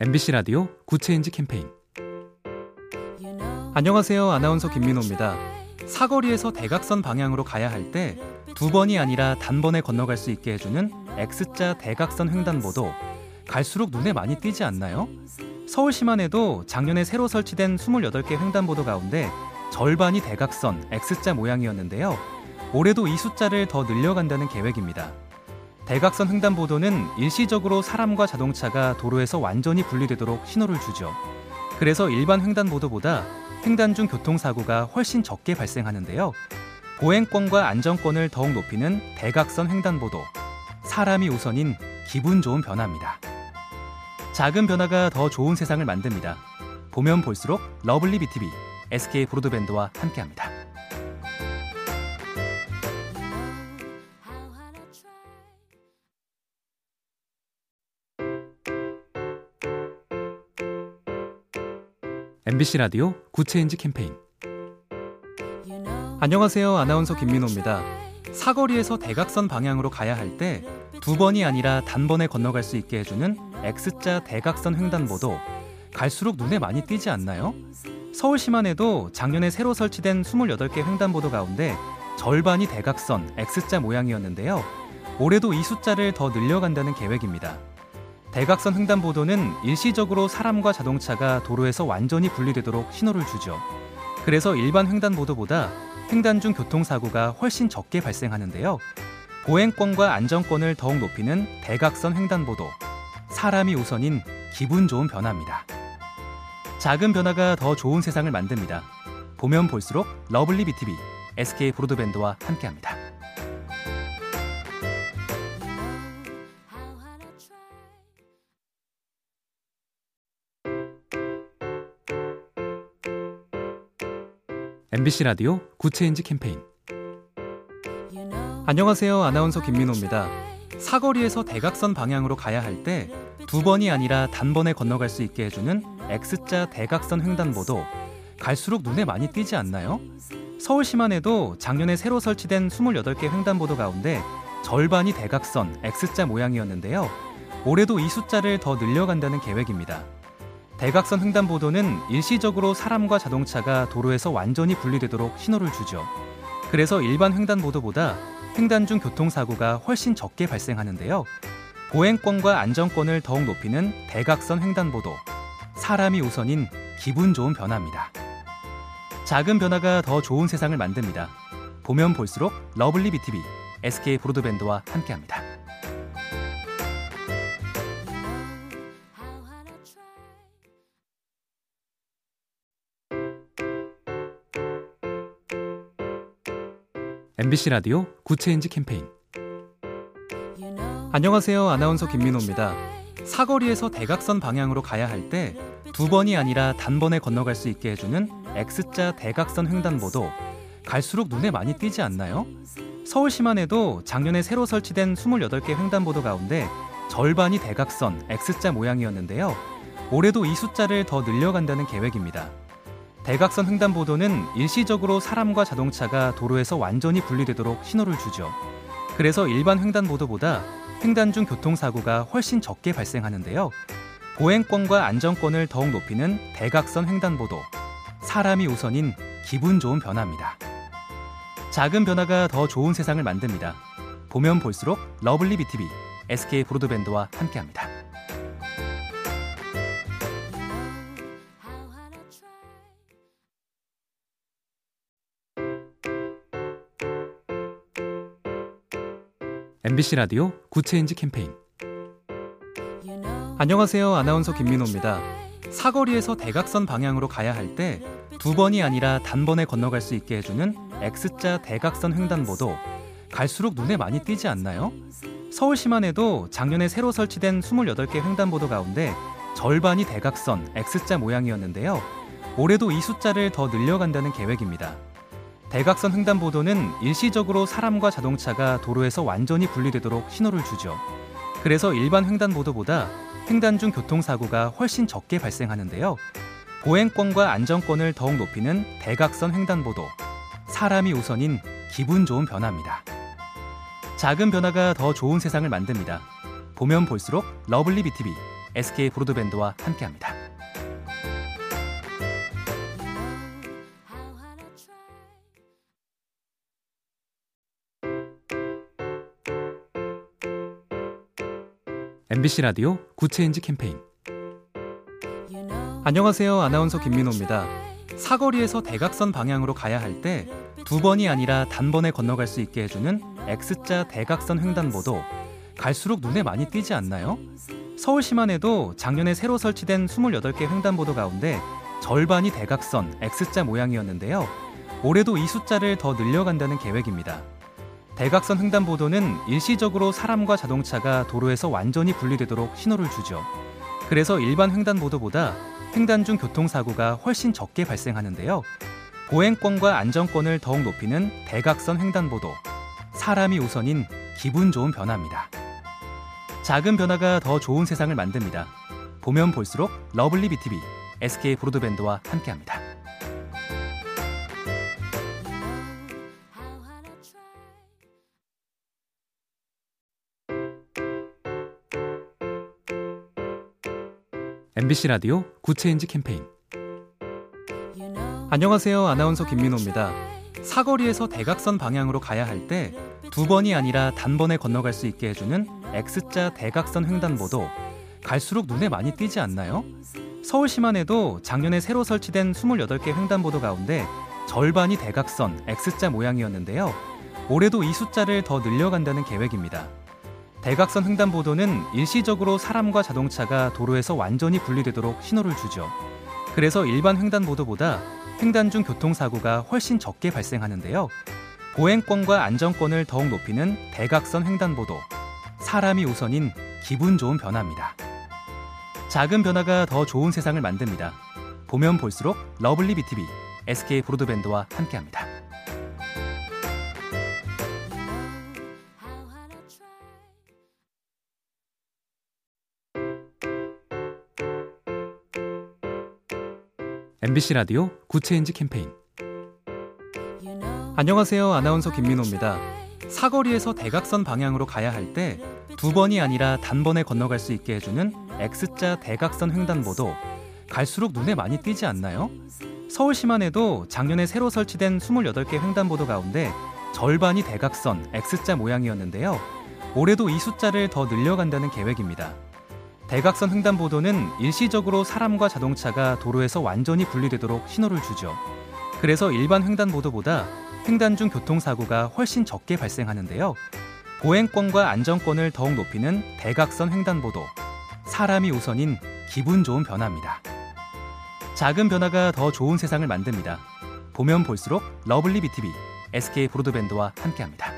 MBC 라디오 Good Change 캠페인 안녕하세요. 아나운서 김민호입니다. 사거리에서 대각선 방향으로 가야 할 때 두 번이 아니라 단번에 건너갈 수 있게 해주는 X자 대각선 횡단보도 갈수록 눈에 많이 띄지 않나요? 서울시만 해도 작년에 새로 설치된 28개 횡단보도 가운데 절반이 대각선 X자 모양이었는데요. 올해도 이 숫자를 더 늘려간다는 계획입니다. 대각선 횡단보도는 일시적으로 사람과 자동차가 도로에서 완전히 분리되도록 신호를 주죠. 그래서 일반 횡단보도보다 횡단 중 교통사고가 훨씬 적게 발생하는데요. 보행권과 안전권을 더욱 높이는 대각선 횡단보도. 사람이 우선인 기분 좋은 변화입니다. 작은 변화가 더 좋은 세상을 만듭니다. 보면 볼수록 lovely BTV, SK Broadband와 함께합니다. MBC 라디오 Good Change 캠페인 안녕하세요. 아나운서 김민호입니다. 사거리에서 대각선 방향으로 가야 할 때 두 번이 아니라 단번에 건너갈 수 있게 해주는 X자 대각선 횡단보도 갈수록 눈에 많이 띄지 않나요? 서울시만 해도 작년에 새로 설치된 28개 횡단보도 가운데 절반이 대각선 X자 모양이었는데요. 올해도 이 숫자를 더 늘려간다는 계획입니다. 대각선 횡단보도는 일시적으로 사람과 자동차가 도로에서 완전히 분리되도록 신호를 주죠. 그래서 일반 횡단보도보다 횡단 중 교통사고가 훨씬 적게 발생하는데요. 보행권과 안전권을 더욱 높이는 대각선 횡단보도. 사람이 우선인 기분 좋은 변화입니다. 작은 변화가 더 좋은 세상을 만듭니다. 보면 볼수록 lovely BTV, SK Broadband와 함께합니다. MBC 라디오 Good Change 캠페인 안녕하세요. 아나운서 김민호입니다. 사거리에서 대각선 방향으로 가야 할 때 두 번이 아니라 단번에 건너갈 수 있게 해주는 X자 대각선 횡단보도 갈수록 눈에 많이 띄지 않나요? 서울시만 해도 작년에 새로 설치된 28개 횡단보도 가운데 절반이 대각선 X자 모양이었는데요. 올해도 이 숫자를 더 늘려간다는 계획입니다. 대각선 횡단보도는 일시적으로 사람과 자동차가 도로에서 완전히 분리되도록 신호를 주죠. 그래서 일반 횡단보도보다 횡단 중 교통사고가 훨씬 적게 발생하는데요. 보행권과 안전권을 더욱 높이는 대각선 횡단보도. 사람이 우선인 기분 좋은 변화입니다. 작은 변화가 더 좋은 세상을 만듭니다. 보면 볼수록 lovely BTV, SK Broadband와 함께합니다. MBC 라디오 Good Change 캠페인 안녕하세요. 아나운서 김민호입니다. 사거리에서 대각선 방향으로 가야 할 때 두 번이 아니라 단번에 건너갈 수 있게 해주는 X자 대각선 횡단보도 갈수록 눈에 많이 띄지 않나요? 서울시만 해도 작년에 새로 설치된 28개 횡단보도 가운데 절반이 대각선 X자 모양이었는데요. 올해도 이 숫자를 더 늘려간다는 계획입니다. 대각선 횡단보도는 일시적으로 사람과 자동차가 도로에서 완전히 분리되도록 신호를 주죠. 그래서 일반 횡단보도보다 횡단 중 교통사고가 훨씬 적게 발생하는데요. 보행권과 안전권을 더욱 높이는 대각선 횡단보도. 사람이 우선인 기분 좋은 변화입니다. 작은 변화가 더 좋은 세상을 만듭니다. 보면 볼수록 lovely BTV, SK Broadband와 함께합니다. MBC 라디오 Good Change 캠페인 안녕하세요. 아나운서 김민호입니다. 사거리에서 대각선 방향으로 가야 할 때 두 번이 아니라 단번에 건너갈 수 있게 해주는 X자 대각선 횡단보도 갈수록 눈에 많이 띄지 않나요? 서울시만 해도 작년에 새로 설치된 28개 횡단보도 가운데 절반이 대각선 X자 모양이었는데요. 올해도 이 숫자를 더 늘려간다는 계획입니다. 대각선 횡단보도는 일시적으로 사람과 자동차가 도로에서 완전히 분리되도록 신호를 주죠. 그래서 일반 횡단보도보다 횡단 중 교통사고가 훨씬 적게 발생하는데요. 보행권과 안전권을 더욱 높이는 대각선 횡단보도. 사람이 우선인 기분 좋은 변화입니다. 작은 변화가 더 좋은 세상을 만듭니다. 보면 볼수록 lovely BTV, SK 브로드밴드와 함께합니다. MBC 라디오 Good Change 캠페인 안녕하세요. 아나운서 김민호입니다. 사거리에서 대각선 방향으로 가야 할 때 두 번이 아니라 단번에 건너갈 수 있게 해주는 X자 대각선 횡단보도 갈수록 눈에 많이 띄지 않나요? 서울시만 해도 작년에 새로 설치된 28개 횡단보도 가운데 절반이 대각선 X자 모양이었는데요. 올해도 이 숫자를 더 늘려간다는 계획입니다. 대각선 횡단보도는 일시적으로 사람과 자동차가 도로에서 완전히 분리되도록 신호를 주죠. 그래서 일반 횡단보도보다 횡단 중 교통사고가 훨씬 적게 발생하는데요. 보행권과 안전권을 더욱 높이는 대각선 횡단보도. 사람이 우선인 기분 좋은 변화입니다. 작은 변화가 더 좋은 세상을 만듭니다. 보면 볼수록 lovely BTV, SK 브로드밴드와 함께합니다. MBC 라디오 Good Change 캠페인 안녕하세요. 아나운서 김민호입니다. 사거리에서 대각선 방향으로 가야 할 때 두 번이 아니라 단번에 건너갈 수 있게 해주는 X자 대각선 횡단보도 갈수록 눈에 많이 띄지 않나요? 서울시만 해도 작년에 새로 설치된 28개 횡단보도 가운데 절반이 대각선 X자 모양이었는데요. 올해도 이 숫자를 더 늘려간다는 계획입니다. 대각선 횡단보도는 일시적으로 사람과 자동차가 도로에서 완전히 분리되도록 신호를 주죠. 그래서 일반 횡단보도보다 횡단 중 교통사고가 훨씬 적게 발생하는데요. 보행권과 안전권을 더욱 높이는 대각선 횡단보도. 사람이 우선인 기분 좋은 변화입니다. 작은 변화가 더 좋은 세상을 만듭니다. 보면 볼수록 lovely BTV, SK 브로드밴드와 함께합니다. MBC 라디오 Good Change 캠페인 안녕하세요. 아나운서 김민호입니다. 사거리에서 대각선 방향으로 가야 할 때 두 번이 아니라 단번에 건너갈 수 있게 해주는 X자 대각선 횡단보도 갈수록 눈에 많이 띄지 않나요? 서울시만 해도 작년에 새로 설치된 28개 횡단보도 가운데 절반이 대각선 X자 모양이었는데요. 올해도 이 숫자를 더 늘려간다는 계획입니다. 대각선 횡단보도는 일시적으로 사람과 자동차가 도로에서 완전히 분리되도록 신호를 주죠. 그래서 일반 횡단보도보다 횡단 중 교통사고가 훨씬 적게 발생하는데요. 보행권과 안전권을 더욱 높이는 대각선 횡단보도. 사람이 우선인 기분 좋은 변화입니다. 작은 변화가 더 좋은 세상을 만듭니다. 보면 볼수록 lovely BTV, SK 브로드밴드와 함께합니다.